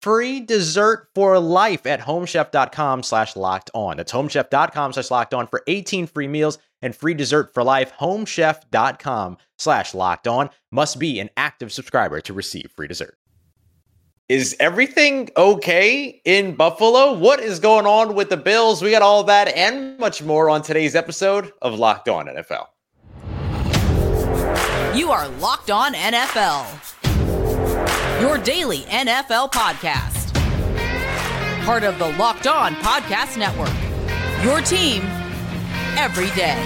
free dessert for life at homechef.com slash locked on. That's homechef.com slash locked on for 18 free meals and free dessert for life. Homechef.com slash locked on must be an active subscriber to receive free dessert. Is everything okay in Buffalo? What is going on with the Bills? We got all that and much more on today's episode of Locked On NFL. You are Locked On NFL your daily NFL podcast. Part of the Locked On Podcast Network. Your team every day.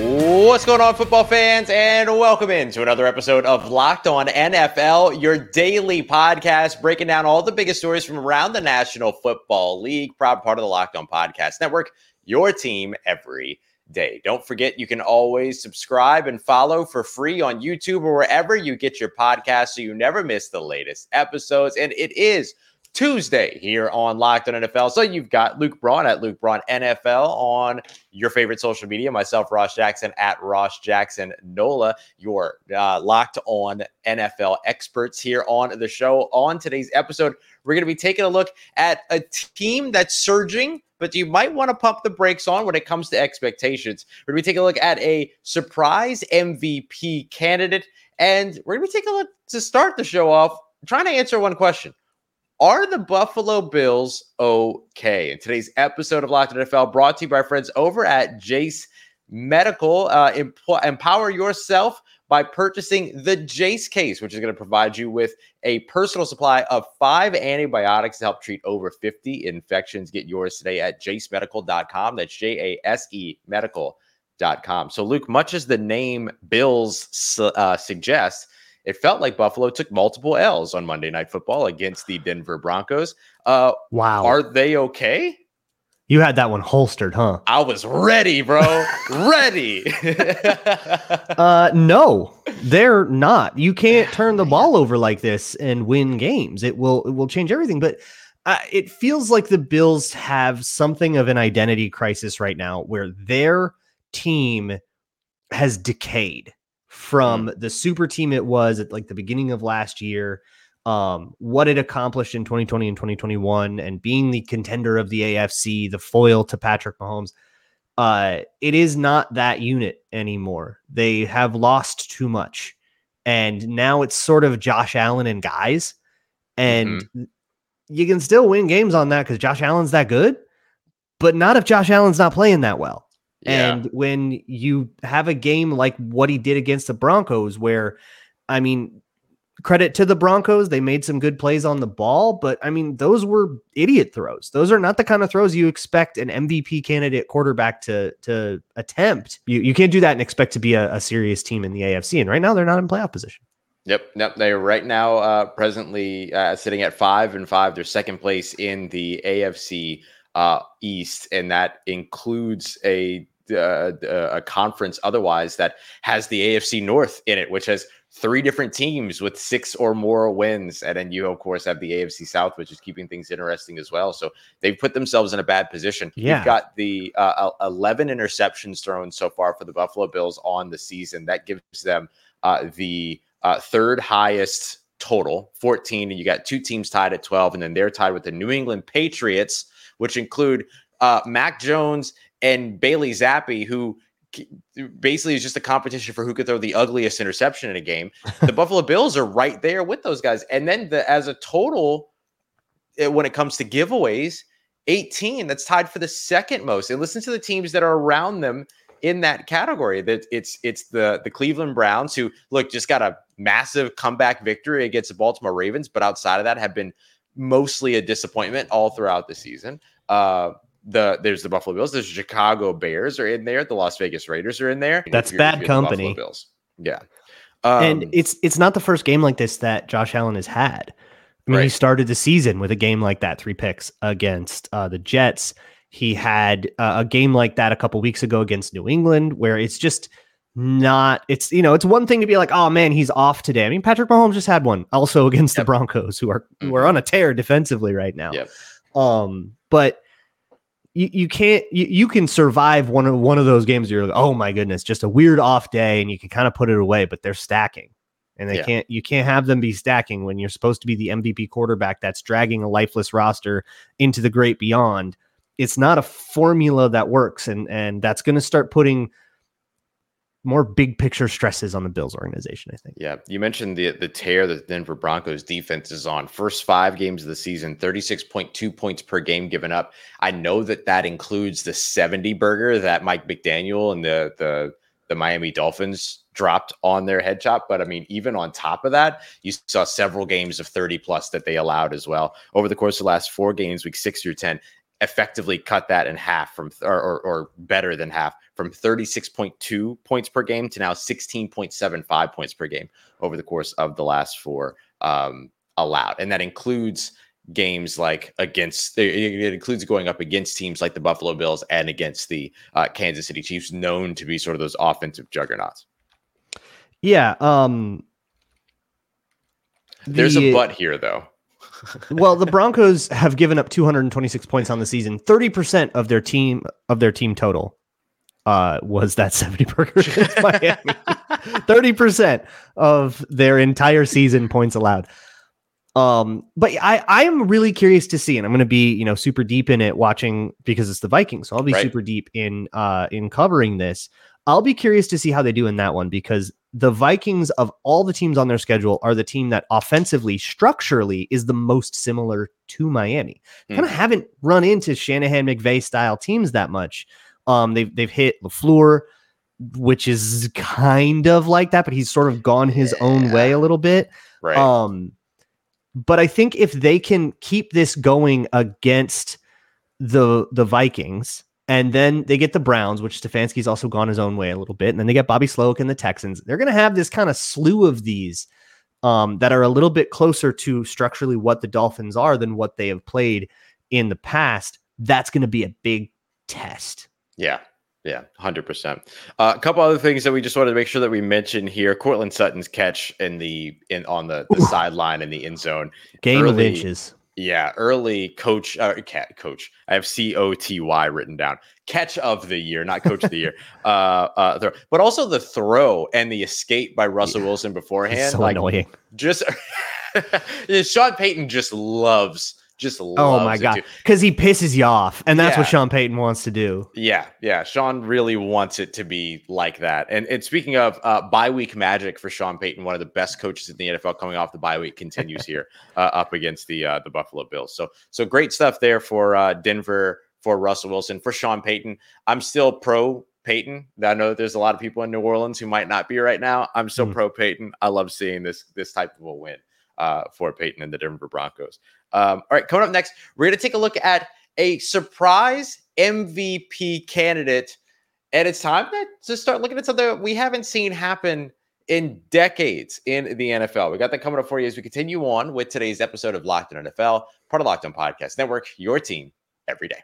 What's going on, football fans? And welcome into another episode of Locked On NFL, your daily podcast breaking down all the biggest stories from around the National Football League. Proud part of the Locked On Podcast Network, your team every day. Don't forget, you can always subscribe and follow for free on YouTube or wherever you get your podcast so you never miss the latest episodes. And it is Tuesday here on Locked on NFL. So you've got Luke Braun at Luke Braun NFL on your favorite social media. Myself, Ross Jackson at Ross Jackson Nola, your uh, Locked on NFL experts here on the show. On today's episode, we're going to be taking a look at a team that's surging but you might want to pump the brakes on when it comes to expectations. We're going to be taking a look at a surprise MVP candidate, and we're going to be taking a look to start the show off, trying to answer one question. Are the Buffalo Bills okay? In today's episode of Locked NFL, brought to you by friends over at Jase Medical. Uh, empower yourself by purchasing the Jase case, which is going to provide you with a personal supply of five antibiotics to help treat over 50 infections. Get yours today at jasemedical.com. That's J A S E medical.com. So, Luke, much as the name Bills uh, suggests, it felt like Buffalo took multiple L's on Monday Night Football against the Denver Broncos. Uh, wow. Are they okay? You had that one holstered, huh? I was ready, bro. ready. uh no. They're not. You can't turn the ball over like this and win games. It will it will change everything, but uh, it feels like the Bills have something of an identity crisis right now where their team has decayed from mm. the super team it was at like the beginning of last year um, what it accomplished in 2020 and 2021 and being the contender of the AFC, the foil to Patrick Mahomes, uh, it is not that unit anymore. They have lost too much. And now it's sort of Josh Allen and guys. And mm-hmm. you can still win games on that because Josh Allen's that good, but not if Josh Allen's not playing that well. Yeah. And when you have a game like what he did against the Broncos, where I mean, credit to the Broncos. They made some good plays on the ball, but I mean, those were idiot throws. Those are not the kind of throws you expect an MVP candidate quarterback to to attempt. You you can't do that and expect to be a, a serious team in the AFC. And right now, they're not in playoff position. Yep, yep. They're right now uh, presently uh, sitting at five and five. They're second place in the AFC uh, East, and that includes a uh, a conference otherwise that has the AFC North in it, which has three different teams with six or more wins. And then you, of course, have the AFC South, which is keeping things interesting as well. So they've put themselves in a bad position. Yeah. You've got the uh, 11 interceptions thrown so far for the Buffalo Bills on the season. That gives them uh, the uh, third highest total, 14. And you got two teams tied at 12. And then they're tied with the New England Patriots, which include uh, Mac Jones and Bailey Zappe, who basically is just a competition for who could throw the ugliest interception in a game. The Buffalo Bills are right there with those guys. And then the, as a total, eh, when it comes to giveaways, 18, that's tied for the second most. And listen to the teams that are around them in that category. That it's it's the the Cleveland Browns who look just got a massive comeback victory against the Baltimore Ravens, but outside of that have been mostly a disappointment all throughout the season. Uh, the there's the Buffalo Bills, there's Chicago Bears are in there, the Las Vegas Raiders are in there. That's bad company. Bills. Yeah. Um, and it's it's not the first game like this that Josh Allen has had. I mean, right. he started the season with a game like that, three picks against uh, the Jets. He had uh, a game like that a couple weeks ago against New England, where it's just not. It's you know, it's one thing to be like, oh man, he's off today. I mean, Patrick Mahomes just had one also against yep. the Broncos, who are mm-hmm. who are on a tear defensively right now. Yep. Um, but you, you can't you, you can survive one of one of those games you're like oh my goodness just a weird off day and you can kind of put it away but they're stacking and they yeah. can't you can't have them be stacking when you're supposed to be the MVP quarterback that's dragging a lifeless roster into the great beyond it's not a formula that works and and that's going to start putting more big picture stresses on the Bills organization, I think. Yeah. You mentioned the the tear that Denver Broncos defense is on. First five games of the season, 36.2 points per game given up. I know that that includes the 70 burger that Mike McDaniel and the the the Miami Dolphins dropped on their head chop. But I mean, even on top of that, you saw several games of 30 plus that they allowed as well. Over the course of the last four games, week six through 10, effectively cut that in half from or, or, or, better than half from 36.2 points per game to now 16.75 points per game over the course of the last four um, allowed. And that includes games like against it includes going up against teams like the buffalo bills and against the uh, kansas city chiefs known to be sort of those offensive juggernauts. Yeah um the, there's a but here though well, the Broncos have given up 226 points on the season. 30% of their team of their team total uh, was that 70 burger against Miami. 30% of their entire season points allowed. Um, but I, I am really curious to see, and I'm going to be, you know, super deep in it watching because it's the Vikings. So I'll be right. super deep in, uh, in covering this. I'll be curious to see how they do in that one because the Vikings of all the teams on their schedule are the team that offensively, structurally, is the most similar to Miami. Mm. Kind of haven't run into Shanahan McVay style teams that much. Um, they've they've hit LaFleur, which is kind of like that, but he's sort of gone his yeah. own way a little bit. Right. Um, but I think if they can keep this going against the the Vikings, and then they get the Browns, which Stefanski's also gone his own way a little bit. And then they get Bobby Slowik and the Texans. They're going to have this kind of slew of these um, that are a little bit closer to structurally what the Dolphins are than what they have played in the past. That's going to be a big test. Yeah. Yeah, hundred uh, percent. A couple other things that we just wanted to make sure that we mention here: Courtland Sutton's catch in the in on the, the sideline in the end zone, game early, of inches. Yeah, early coach, uh, cat coach. I have C O T Y written down. Catch of the year, not coach of the year. Uh, uh, throw. but also the throw and the escape by Russell yeah. Wilson beforehand. So like, annoying. Just Sean Payton just loves just oh my god because he pisses you off and that's yeah. what sean payton wants to do yeah yeah sean really wants it to be like that and, and speaking of uh bye week magic for sean payton one of the best coaches in the nfl coming off the bye week continues here uh, up against the uh, the buffalo bills so so great stuff there for uh denver for russell wilson for sean payton i'm still pro Payton. I know that there's a lot of people in New Orleans who might not be right now. I'm still mm. pro Payton. I love seeing this this type of a win uh, for Payton and the Denver Broncos. Um, all right, coming up next, we're going to take a look at a surprise MVP candidate. And it's time to start looking at something that we haven't seen happen in decades in the NFL. We got that coming up for you as we continue on with today's episode of Locked on NFL, part of Locked on Podcast Network, your team every day.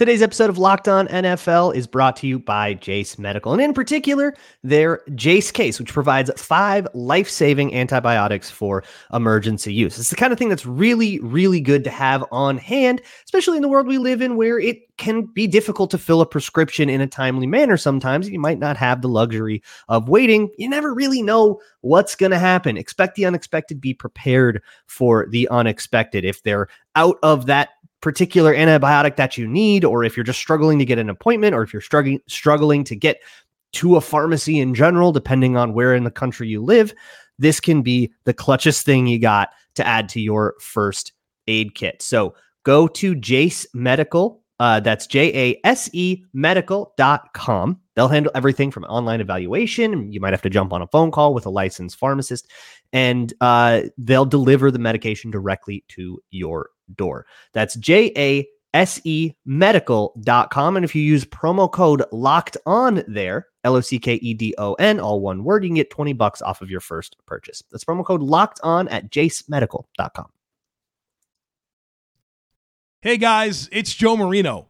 Today's episode of Locked On NFL is brought to you by Jase Medical, and in particular, their Jase case, which provides five life saving antibiotics for emergency use. It's the kind of thing that's really, really good to have on hand, especially in the world we live in where it can be difficult to fill a prescription in a timely manner sometimes. You might not have the luxury of waiting. You never really know what's going to happen. Expect the unexpected, be prepared for the unexpected. If they're out of that particular antibiotic that you need, or if you're just struggling to get an appointment, or if you're struggling struggling to get to a pharmacy in general, depending on where in the country you live, this can be the clutchest thing you got to add to your first aid kit. So go to Jase Medical. Uh, that's J A S E medical.com. They'll handle everything from online evaluation. You might have to jump on a phone call with a licensed pharmacist, and uh, they'll deliver the medication directly to your door. That's J A S E medical.com. And if you use promo code locked on there, L O C K E D O N, all one word, you can get 20 bucks off of your first purchase. That's promo code locked on at jasemedical.com. Hey guys, it's Joe Marino.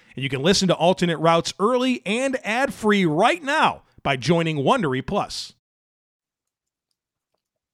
and you can listen to Alternate Routes early and ad-free right now by joining Wondery Plus.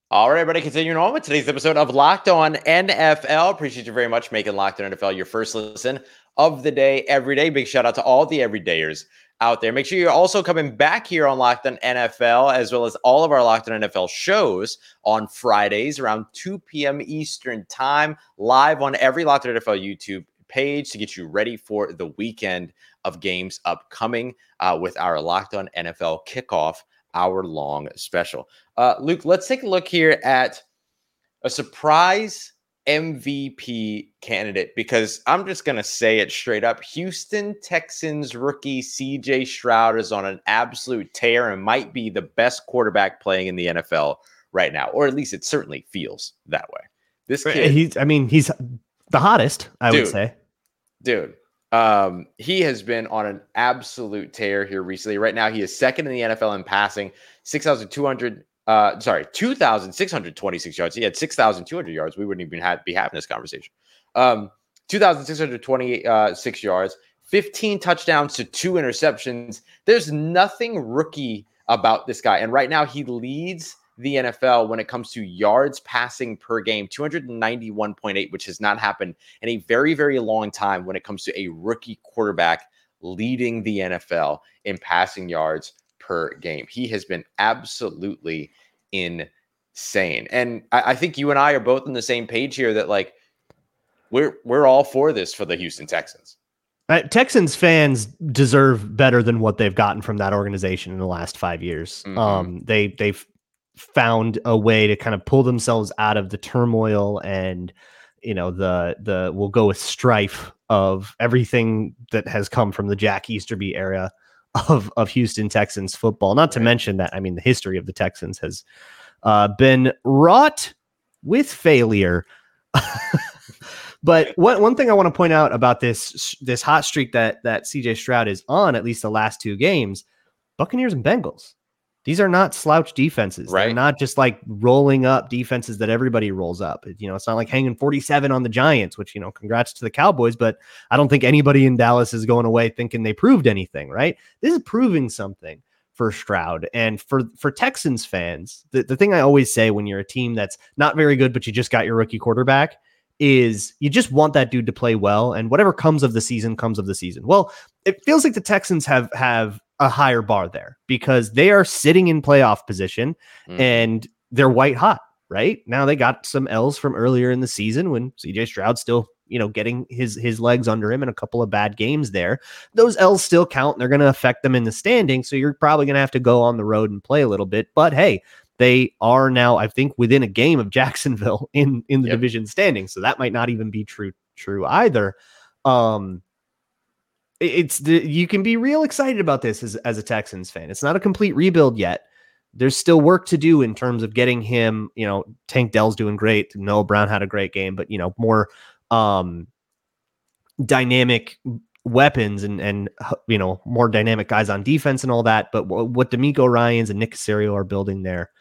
All right, everybody, continuing on with today's episode of Locked On NFL. Appreciate you very much making Locked On NFL your first listen of the day every day. Big shout out to all the everydayers out there. Make sure you're also coming back here on Locked On NFL, as well as all of our Locked On NFL shows on Fridays around 2 p.m. Eastern Time, live on every Locked On NFL YouTube page to get you ready for the weekend of games upcoming uh, with our Locked On NFL kickoff hour long special. Uh, Luke, let's take a look here at a surprise MVP candidate because I'm just going to say it straight up. Houston Texans rookie CJ Stroud is on an absolute tear and might be the best quarterback playing in the NFL right now, or at least it certainly feels that way. This kid, he's, I mean, he's the hottest, I Dude. would say. dude, um, he has been on an absolute tear here recently. Right now, he is second in the NFL in passing, 6,200, uh, sorry, 2,626 yards. He had 6,200 yards. We wouldn't even have, be having this conversation. Um, 2,626 yards, 15 touchdowns to two interceptions. There's nothing rookie about this guy. And right now, he leads the NFL when it comes to yards passing per game, 291.8, which has not happened in a very, very long time when it comes to a rookie quarterback leading the NFL in passing yards per game. He has been absolutely insane. And I, I think you and I are both on the same page here that like we're we're all for this for the Houston Texans. Uh, Texans fans deserve better than what they've gotten from that organization in the last five years. Mhm. Um, they they've found a way to kind of pull themselves out of the turmoil and you know the the we'll go with strife of everything that has come from the Jack Easterby era of of Houston Texans football. Not to Right. mention that I mean the history of the Texans has uh, been wrought with failure. but one one thing I want to point out about this this hot streak that that CJ Stroud is on, at least the last two games, Buccaneers and Bengals. These are not slouch defenses. They're Right. not just like rolling up defenses that everybody rolls up. You know, it's not like hanging 47 on the Giants, which, you know, congrats to the Cowboys, but I don't think anybody in Dallas is going away thinking they proved anything, right? This is proving something for Stroud. And for for Texans fans, the, the thing I always say when you're a team that's not very good, but you just got your rookie quarterback is you just want that dude to play well and whatever comes of the season comes of the season. Well, it feels like the Texans have have a higher bar there because they are sitting in playoff position Mhm. and they're white hot right now they got some l's from earlier in the season when cj stroud still you know getting his his legs under him in a couple of bad games there those l's still count and they're going to affect them in the standing so you're probably going to have to go on the road and play a little bit but hey they are now i think within a game of jacksonville in in the Yep. division standing so that might not even be true true either um it's the you can be real excited about this as, as a texans fan. It's not a complete rebuild yet. There's still work to do in terms of getting him you know tank dell's doing great. Noah brown had a great game but you know more um dynamic weapons and and you know more dynamic guys on defense and all that. But wh- what DeMeco Ryans and Nick Caserio are building there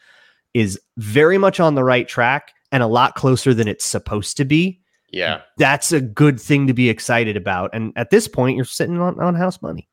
is very much on the right track and a lot closer than it's supposed to be yeah. that's a good thing to be excited about. And at this point, you're sitting on, on house money.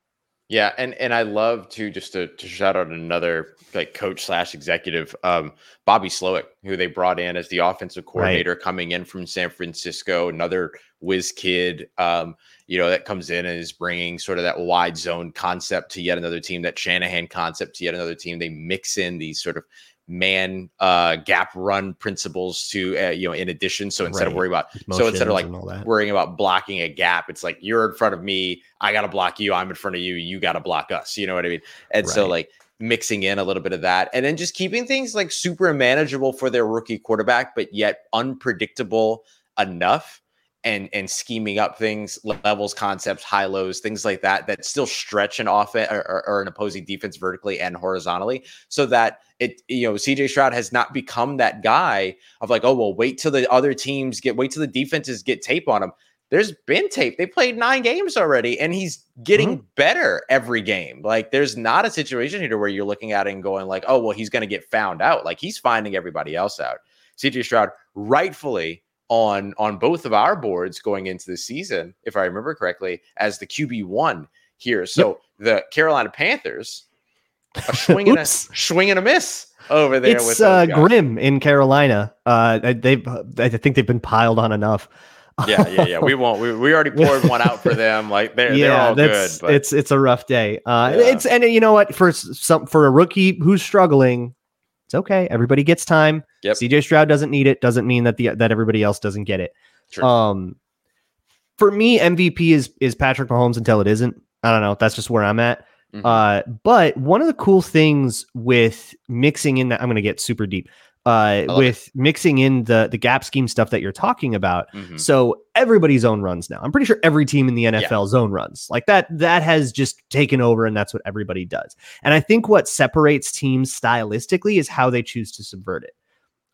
Yeah, and and I love to just to, to shout out another like coach slash executive, um, Bobby Slowik, who they brought in as the offensive coordinator, coming in from San Francisco, another whiz kid, um, you know, that comes in and is bringing sort of that wide zone concept to yet another team, that Shanahan concept to yet another team. They mix in these sort of man uh gap run principles to uh, you know in addition so instead of worrying about so instead of like and all that. worrying about blocking a gap. It's like you're in front of me, I got to block you. I'm in front of you, you got to block us. You know what I mean? And so like mixing in a little bit of that, and then just keeping things like super manageable for their rookie quarterback, but yet unpredictable enough. And, and scheming up things, levels, concepts, high lows, things like that, that still stretch an offense or, or, or an opposing defense vertically and horizontally, so that it you know CJ Stroud has not become that guy of like, oh well, wait till the other teams get, wait till the defenses get tape on him. There's been tape. They played nine games already, and he's getting mm-hmm. better every game. Like, there's not a situation here where you're looking at it and going like, oh well, he's going to get found out. Like he's finding everybody else out. CJ Stroud, rightfully on on both of our boards going into the season, if I remember correctly, as the QB one here. So the Carolina Panthers a swing and a Oops. swing and a miss over there with It's uh, grim in Carolina. Uh, they- they've, I think they've been piled on enough. Yeah, yeah, yeah. We won't. We, we already poured one out for them. Like they're they're all good. But it's it's a rough day. Uh, Yeah. It's and you know what for some for a rookie who's struggling, it's okay. Everybody gets time. Yep. CJ Stroud doesn't need it. Doesn't mean that the that everybody else doesn't get it. True. Um, for me, MVP is is Patrick Mahomes until it isn't. I don't know. That's just where I'm at. Mhm. Uh, but one of the cool things with mixing in that I'm going to get super deep. Uh, with mixing in the the gap scheme stuff that you're talking about. Mhm. So everybody's own runs now. I'm pretty sure every team in the NFL zone runs like that. That has just taken over, and that's what everybody does. And I think what separates teams stylistically is how they choose to subvert it.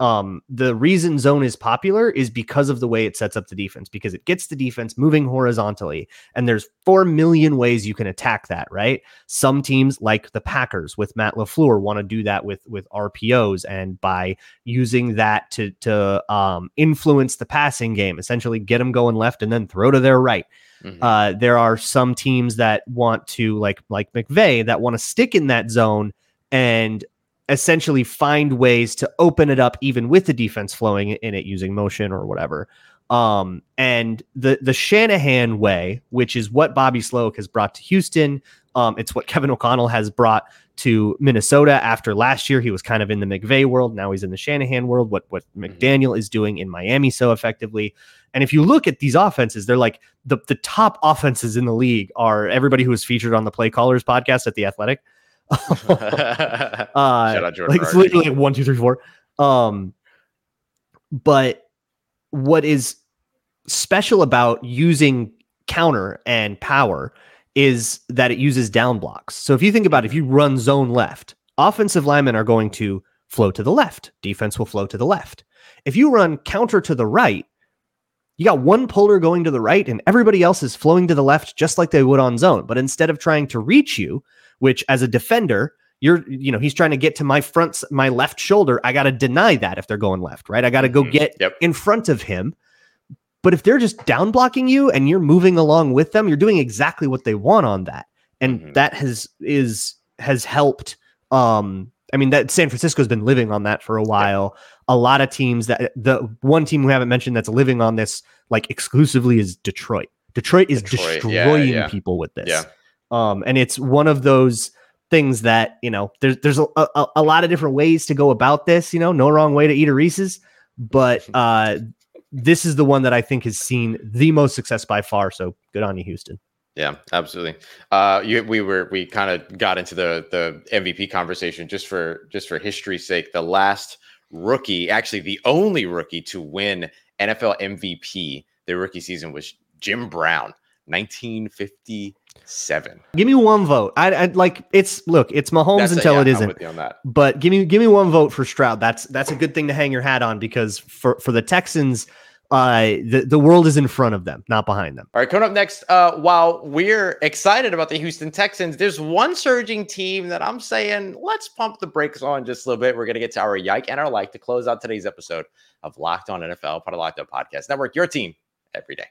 Um, the reason zone is popular is because of the way it sets up the defense, because it gets the defense moving horizontally, and there's four million ways you can attack that. Right? Some teams, like the Packers with Matt Lafleur, want to do that with with RPOs and by using that to to um, influence the passing game, essentially get them going left and then throw to their right. Mhm. Uh, there are some teams that want to like like McVay that want to stick in that zone and essentially find ways to open it up even with the defense flowing in it using motion or whatever. Um, and the the Shanahan way, which is what Bobby Slowik has brought to Houston, um, it's what Kevin O'Connell has brought to Minnesota after last year. He was kind of in the McVay world. Now he's in the Shanahan world. What what McDaniel is doing in Miami so effectively. And if you look at these offenses, they're like the the top offenses in the league are everybody who was featured on the Play Callers podcast at the Athletic. Uh, Shout out Jordan like it's literally like one, two, three, four. Um, but what is special about using counter and power is that it uses down blocks. So if you think about it, if you run zone left, offensive linemen are going to flow to the left, defense will flow to the left. If you run counter to the right, you got one puller going to the right and everybody else is flowing to the left just like they would on zone. But instead of trying to reach you, which as a defender, you're, you know, he's trying to get to my front, my left shoulder. I got to deny that if they're going left, right? I got to go Mhm. get Yep. in front of him. But if they're just down blocking you and you're moving along with them, you're doing exactly what they want on that. And Mhm. that has is has helped um I mean that San Francisco's been living on that for a while. A lot of teams that the one team we haven't mentioned that's living on this like exclusively is Detroit. Detroit is Detroit, destroying yeah, yeah. people with this. Yeah. Um and it's one of those things that you know. There's there's a, a, a lot of different ways to go about this. You know, no wrong way to eat a Reese's, but uh, this is the one that I think has seen the most success by far. So good on you, Houston. Yeah, absolutely. Uh, you, we were we kind of got into the the MVP conversation just for just for history's sake. The last rookie, actually the only rookie to win NFL MVP the rookie season was Jim Brown, 1957. Give me one vote. I, I like it's look, it's Mahomes That's a- until yeah, it isn't. on that. But give me give me one vote for Stroud. That's that's a good thing to hang your hat on because for for the Texans, uh, the the world is in front of them, not behind them. All right, coming up next, uh, while we're excited about the Houston Texans, there's one surging team that I'm saying let's pump the brakes on just a little bit. We're going to get to our yike and our like to close out today's episode of Locked On NFL, part of Locked On Podcast Network, your team every day.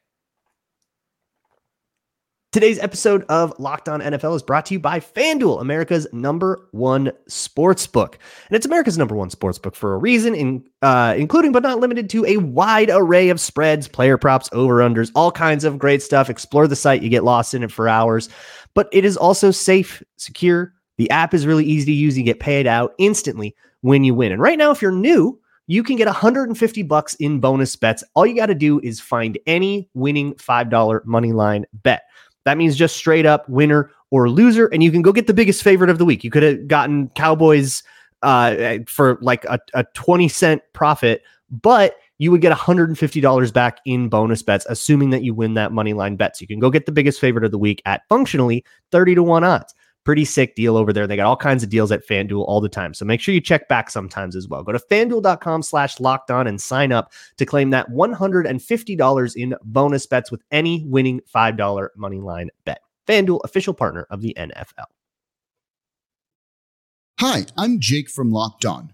Today's episode of Locked On NFL is brought to you by FanDuel, America's number one sports book. And it's America's number one sports book for a reason, in, uh, including but not limited to a wide array of spreads, player props, over-unders, all kinds of great stuff. Explore the site. You get lost in it for hours. But it is also safe, secure. The app is really easy to use. You get paid out instantly when you win. And right now, if you're new, you can get 150 bucks in bonus bets. All you got to do is find any winning $5 money line bet. That means just straight up winner or loser, and you can go get the biggest favorite of the week. You could have gotten Cowboys uh, for like a, a 20 cent profit, but you would get $150 back in bonus bets, assuming that you win that money line bet. So you can go get the biggest favorite of the week at functionally 30 to 1 odds. Pretty sick deal over there. They got all kinds of deals at FanDuel all the time. So make sure you check back sometimes as well. Go to fanduel.com slash locked on and sign up to claim that $150 in bonus bets with any winning $5 money line bet. FanDuel, official partner of the NFL. Hi, I'm Jake from Locked On.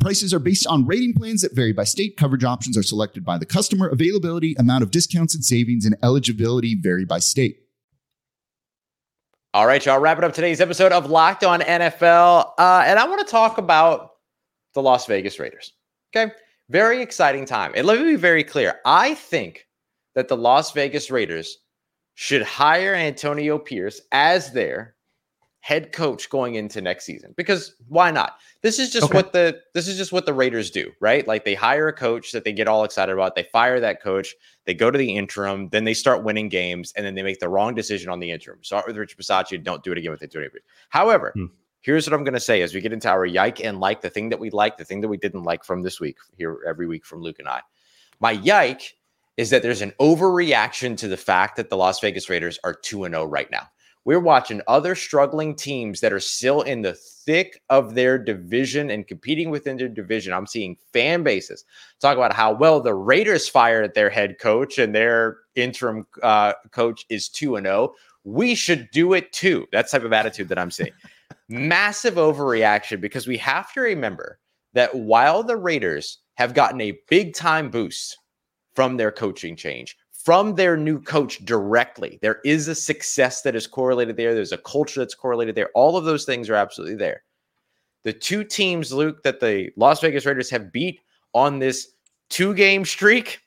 Prices are based on rating plans that vary by state. Coverage options are selected by the customer. Availability, amount of discounts and savings, and eligibility vary by state. All right, y'all, wrapping up today's episode of Locked On NFL. Uh, and I want to talk about the Las Vegas Raiders. Okay. Very exciting time. And let me be very clear. I think that the Las Vegas Raiders should hire Antonio Pierce as their head coach going into next season because why not? This is just Okay. what the this is just what the raiders do right? Like they hire a coach that they get all excited about they fire that coach they go to the interim then they start winning games and then they make the wrong decision on the interim. Start with rich Bisaccia, don't do it again with Antonio however Hmm. here's what i'm going to say as we get into our yike and like the thing that we like the thing that we didn't like from this week here every week from luke and i. My yike is that there's an overreaction to the fact that the las vegas raiders are 2-0 right now we're watching other struggling teams that are still in the thick of their division and competing within their division. I'm seeing fan bases talk about how well the Raiders fired their head coach and their interim uh, coach is 2 and 0. We should do it too. That's type of attitude that I'm seeing. Massive overreaction because we have to remember that while the Raiders have gotten a big time boost from their coaching change, from their new coach directly. There is a success that is correlated there. There's a culture that's correlated there. All of those things are absolutely there. The two teams, Luke, that the Las Vegas Raiders have beat on this two game streak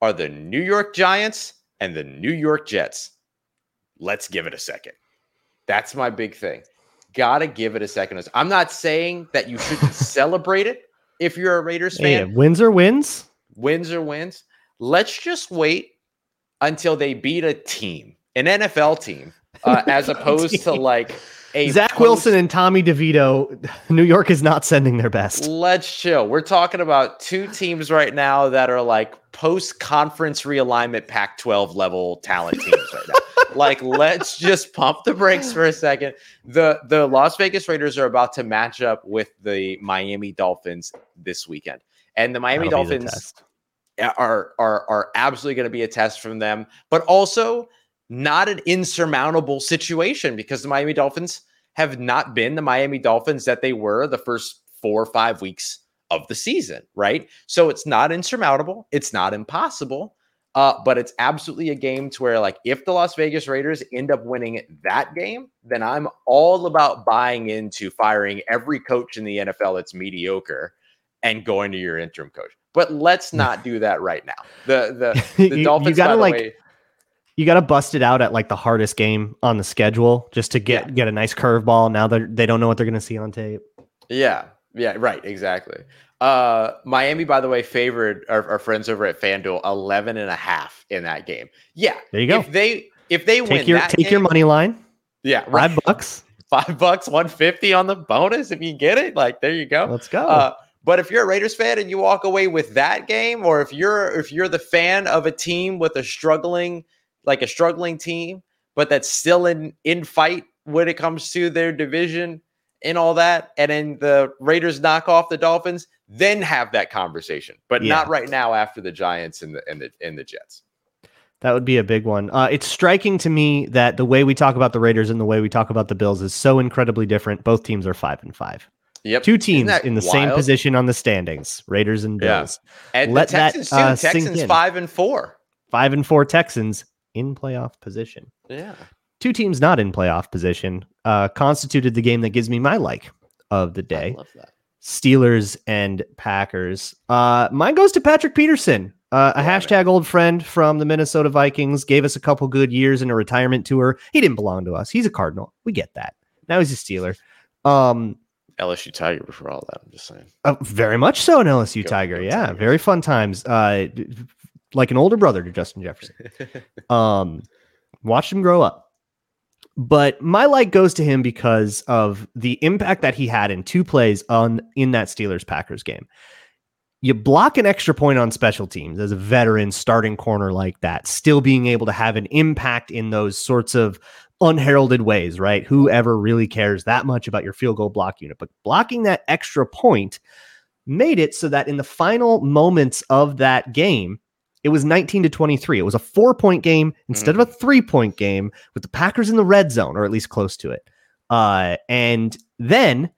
are the New York Giants and the New York Jets. Let's give it a second. That's my big thing. Gotta give it a second. I'm not saying that you shouldn't celebrate it if you're a Raiders fan Yeah, wins or wins. wins or wins. Let's just wait until they beat a team, an NFL team, uh, as opposed to like a Zach post- Wilson and Tommy DeVito. New York is not sending their best. Let's chill. We're talking about two teams right now that are like post conference realignment Pac 12 level talent teams right now. like, let's just pump the brakes for a second. The the Las Vegas Raiders are about to match up with the Miami Dolphins this weekend, and the Miami That'll Dolphins. Are are are absolutely going to be a test from them, but also not an insurmountable situation because the Miami Dolphins have not been the Miami Dolphins that they were the first four or five weeks of the season, right? So it's not insurmountable, it's not impossible. Uh, but it's absolutely a game to where, like, if the Las Vegas Raiders end up winning that game, then I'm all about buying into firing every coach in the NFL that's mediocre and going to your interim coach. But let's not do that right now. The the the you Dolphins gotta, by the like, way, You got to bust it out at like the hardest game on the schedule just to get Yeah. get a nice curveball. Now they they don't know what they're going to see on tape. Yeah, yeah, right, exactly. Uh, Miami, by the way, favored our, our friends over at FanDuel 11 and a half in that game. Yeah, There you go. if they if they win Take your that take your money line. yeah, right, Five bucks. five bucks, 150 on the bonus if you get it. Like there you go. Let's go. Uh, but if you're a Raiders fan and you walk away with that game, or if you're if you're the fan of a team with a struggling like a struggling team, but that's still in in fight when it comes to their division and all that, and then the Raiders knock off the Dolphins, then have that conversation. But not right now after the Giants and the and the and the Jets. That would be a big one. Uh, it's striking to me that the way we talk about the Raiders and the way we talk about the Bills is so incredibly different. Both teams are five and five. Yep, Two teams in the same position on the standings, Raiders and Yeah. Bills. And Let the that, Texans uh, Texans five and four. Five and four Texans in playoff position. Yeah. Two teams not in playoff position uh, constituted the game that gives me my like of the day. I love that. Steelers and Packers. Uh, mine goes to Patrick Peterson, uh, a Yeah, hashtag old friend from the Minnesota Vikings. Gave us a couple good years in a retirement tour. He didn't belong to us. He's a Cardinal. We get that. Now he's a Steeler. Um, LSU Tiger before all that. I'm just saying. uh, very much so an LSU Go- Tiger. go yeah, Tigers. very fun times. Uh, like an older brother to Justin Jefferson. Um, watched him grow up. But my like goes to him because of the impact that he had in two plays on in that Steelers Packers game. You block an extra point on special teams as a veteran starting corner like that, still being able to have an impact in those sorts of unheralded ways, right? Whoever really cares that much about your field goal block unit, but blocking that extra point made it so that in the final moments of that game, it was 19 to 23. It was a four point game instead of a three point game with the Packers in the red zone, or at least close to it. Uh, and then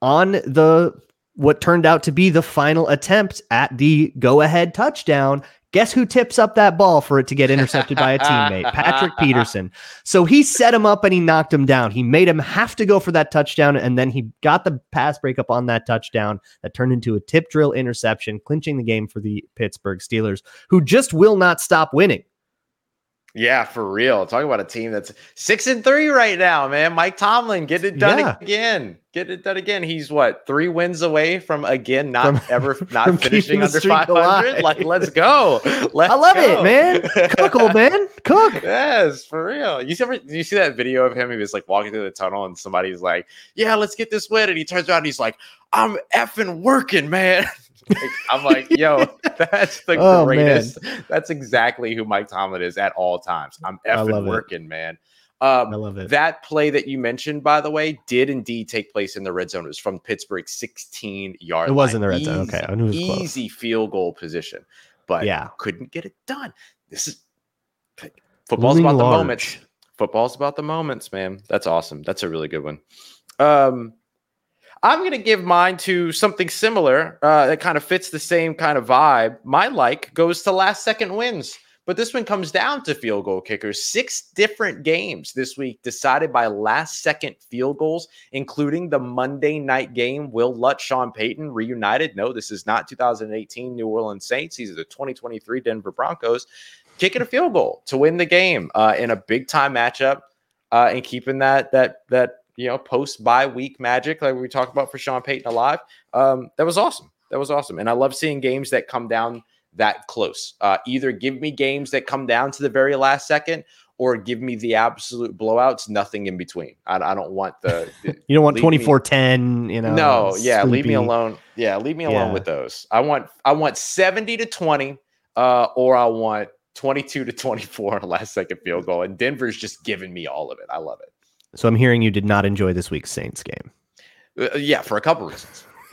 on the what turned out to be the final attempt at the go ahead touchdown, guess who tips up that ball for it to get intercepted by a teammate? Patrick Peterson. So he set him up and he knocked him down. He made him have to go for that touchdown, and then he got the pass breakup on that touchdown that turned into a tip drill interception, clinching the game for the Pittsburgh Steelers, who just will not stop winning. Yeah, for real. Talking about a team that's six and three right now, man. Mike Tomlin, get it done Yeah. again. Get it done again. He's what three wins away from again not From- ever not finishing under five hundred. Like, let's go. Let's I love go. it, man. Cook, old man. Cook. Yes, for real. You ever you see that video of him? He was like walking through the tunnel, and somebody's like, "Yeah, let's get this win." And he turns around, and he's like, "I'm effing working, man." Like, I'm like, "Yo, that's the Oh, man. greatest." That's exactly who Mike Tomlin is at all times. I'm effing it. working, man. Um, I love it. that play that you mentioned, by the way, did indeed take place in the red zone. It was from Pittsburgh 16 yard. It was line. in the red zone. Okay, I knew it was close. easy field goal position, but Yeah. couldn't get it done. This is football's Looming about the moments. Football's about the moments, man. That's awesome. That's a really good one. Um, I'm gonna give mine to something similar uh, that kind of fits the same kind of vibe. My like goes to last second wins. But this one comes down to field goal kickers. Six different games this week decided by last second field goals, including the Monday night game. Will Lutz, Sean Payton reunited? No, this is not 2018 New Orleans Saints. These are the 2023 Denver Broncos kicking a field goal to win the game uh, in a big time matchup uh, and keeping that that that you know post bye week magic like we talked about for Sean Payton alive. Um, that was awesome. That was awesome, and I love seeing games that come down that close. Uh, either give me games that come down to the very last second, or give me the absolute blowouts. Nothing in between. I, I don't want the. You don't want leave 24 10, you know. no, yeah, leave me alone. Yeah, leave me alone Yeah. with those. I want I want 70 to 20 uh or I want 22 to 24 on a last second field goal. And Denver's just giving me all of it. I love it. So I'm hearing you did not enjoy this week's Saints game. Uh, yeah, for a couple reasons.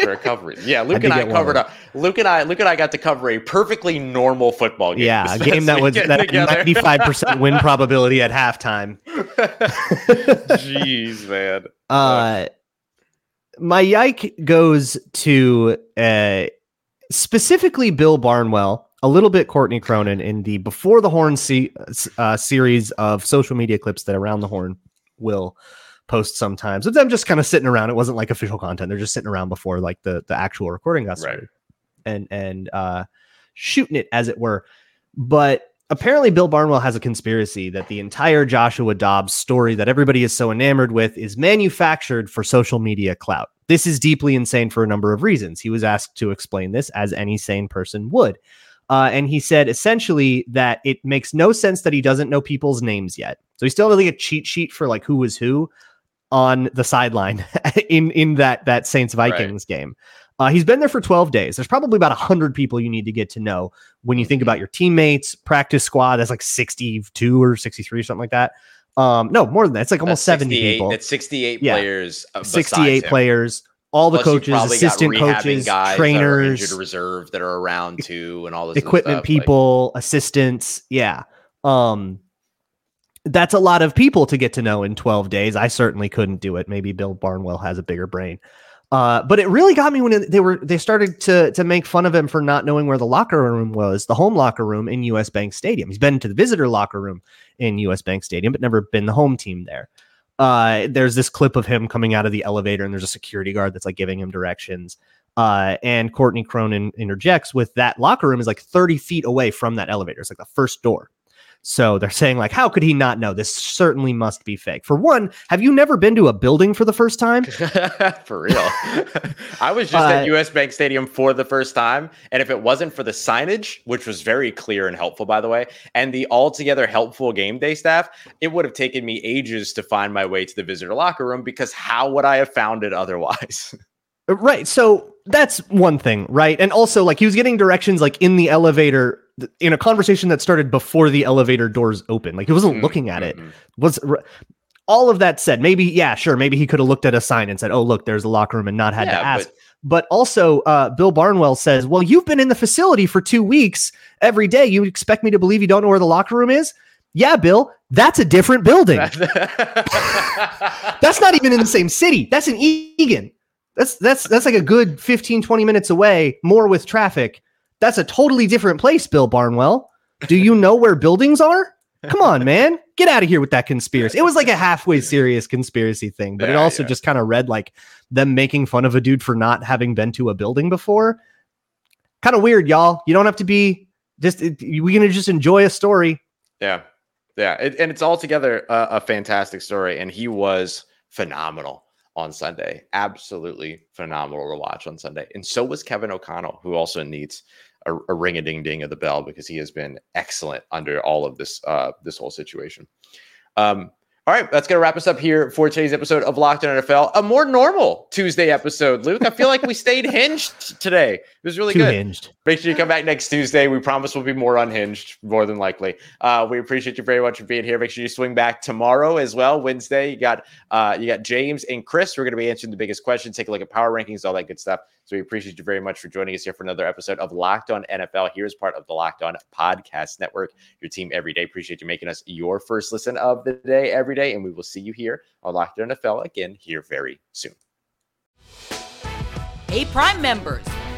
for a couple reasons. Yeah, Luke and I covered a Luke and I Luke and I got to cover a perfectly normal football game. Yeah, a game that was that 95% win probability at halftime. Jeez, man. Uh, my yike goes to uh, specifically Bill Barnwell, a little bit Courtney Cronin in the Before the Horn se- uh, series of social media clips that Around the Horn will post sometimes. With them just kind of sitting around. It wasn't like official content. They're just sitting around before like the the actual recording got started, and and uh, shooting it as it were. But apparently Bill Barnwell has a conspiracy that the entire Joshua Dobbs story that everybody is so enamored with is manufactured for social media clout. This is deeply insane for a number of reasons. He was asked to explain this as any sane person would. Uh, and he said essentially that it makes no sense that he doesn't know people's names yet. So he still has like a cheat sheet for like who was who on the sideline in in that that Saints Vikings game. Uh, he's been there for 12 days. There's probably about 100 people you need to get to know when you think about your teammates, practice squad. That's like 62 or 63 or something like that. Um, no, more than that. It's like almost That's 70 people. That's 68 Yeah. players. uh, 68 him. players, all the Plus coaches, assistant coaches, guys trainers, injured reserve that are around too, and all this equipment stuff, like- people, assistants. Yeah. Um, that's a lot of people to get to know in 12 days. I certainly couldn't do it. Maybe Bill Barnwell has a bigger brain. Uh, but it really got me when it- they were they started to to make fun of him for not knowing where the locker room was, the home locker room in US Bank Stadium. He's been to the visitor locker room in US Bank Stadium, but never been the home team there. Uh, there's this clip of him coming out of the elevator, and there's a security guard that's like giving him directions. Uh, and Courtney Cronin interjects with that locker room is like 30 feet away from that elevator. It's like the first door. So they're saying, like, how could he not know? This certainly must be fake. For one, have you never been to a building for the first time? for real. I was just Uh, at US Bank Stadium for the first time. And if it wasn't for the signage, which was very clear and helpful, by the way, and the altogether helpful game day staff, it would have taken me ages to find my way to the visitor locker room because how would I have found it otherwise? Right. So that's one thing, right? And also, like, he was getting directions like in the elevator in a conversation that started before the elevator doors open. Like, he wasn't looking at it. Mhm. Was all of that said, maybe, yeah, sure, maybe he could have looked at a sign and said, "Oh, look, there's a locker room," and not had to ask. but- But also, uh, Bill Barnwell says, "Well, you've been in the facility for two weeks every day. You expect me to believe you don't know where the locker room is?" Yeah, Bill, that's a different building. That's not even in the same city. That's in Eagan. That's that's that's like a good 15 20 minutes away, more with traffic. That's a totally different place, Bill Barnwell. Do you know where buildings are? Come on, man. Get out of here with that conspiracy. It was like a halfway serious conspiracy thing, but it also yeah. just kind of read like them making fun of a dude for not having been to a building before. Kind of weird, y'all. You don't have to be just it, we can just enjoy a story. Yeah, yeah, it, and it's altogether a, a fantastic story. And he was phenomenal on Sunday, absolutely phenomenal to watch on Sunday. And so was Kevin O'Connell, who also needs a, a ring a ding ding of the bell because he has been excellent under all of this uh, this whole situation. Um, all right, that's gonna wrap us up here for today's episode of Locked On NFL, a more normal Tuesday episode. Luke, I feel like we stayed hinged today. It was really Too good. hinged. Make sure you come back next Tuesday. We promise we'll be more unhinged, more than likely. Uh, we appreciate you very much for being here. Make sure you swing back tomorrow as well. Wednesday, you got uh, you got James and Chris. We're going to be answering the biggest questions, take a look at power rankings, all that good stuff. So we appreciate you very much for joining us here for another episode of Locked On NFL. Here is part of the Locked On Podcast Network. Your team every day. Appreciate you making us your first listen of the day every day, and we will see you here on Locked On NFL again here very soon. Hey, Prime members,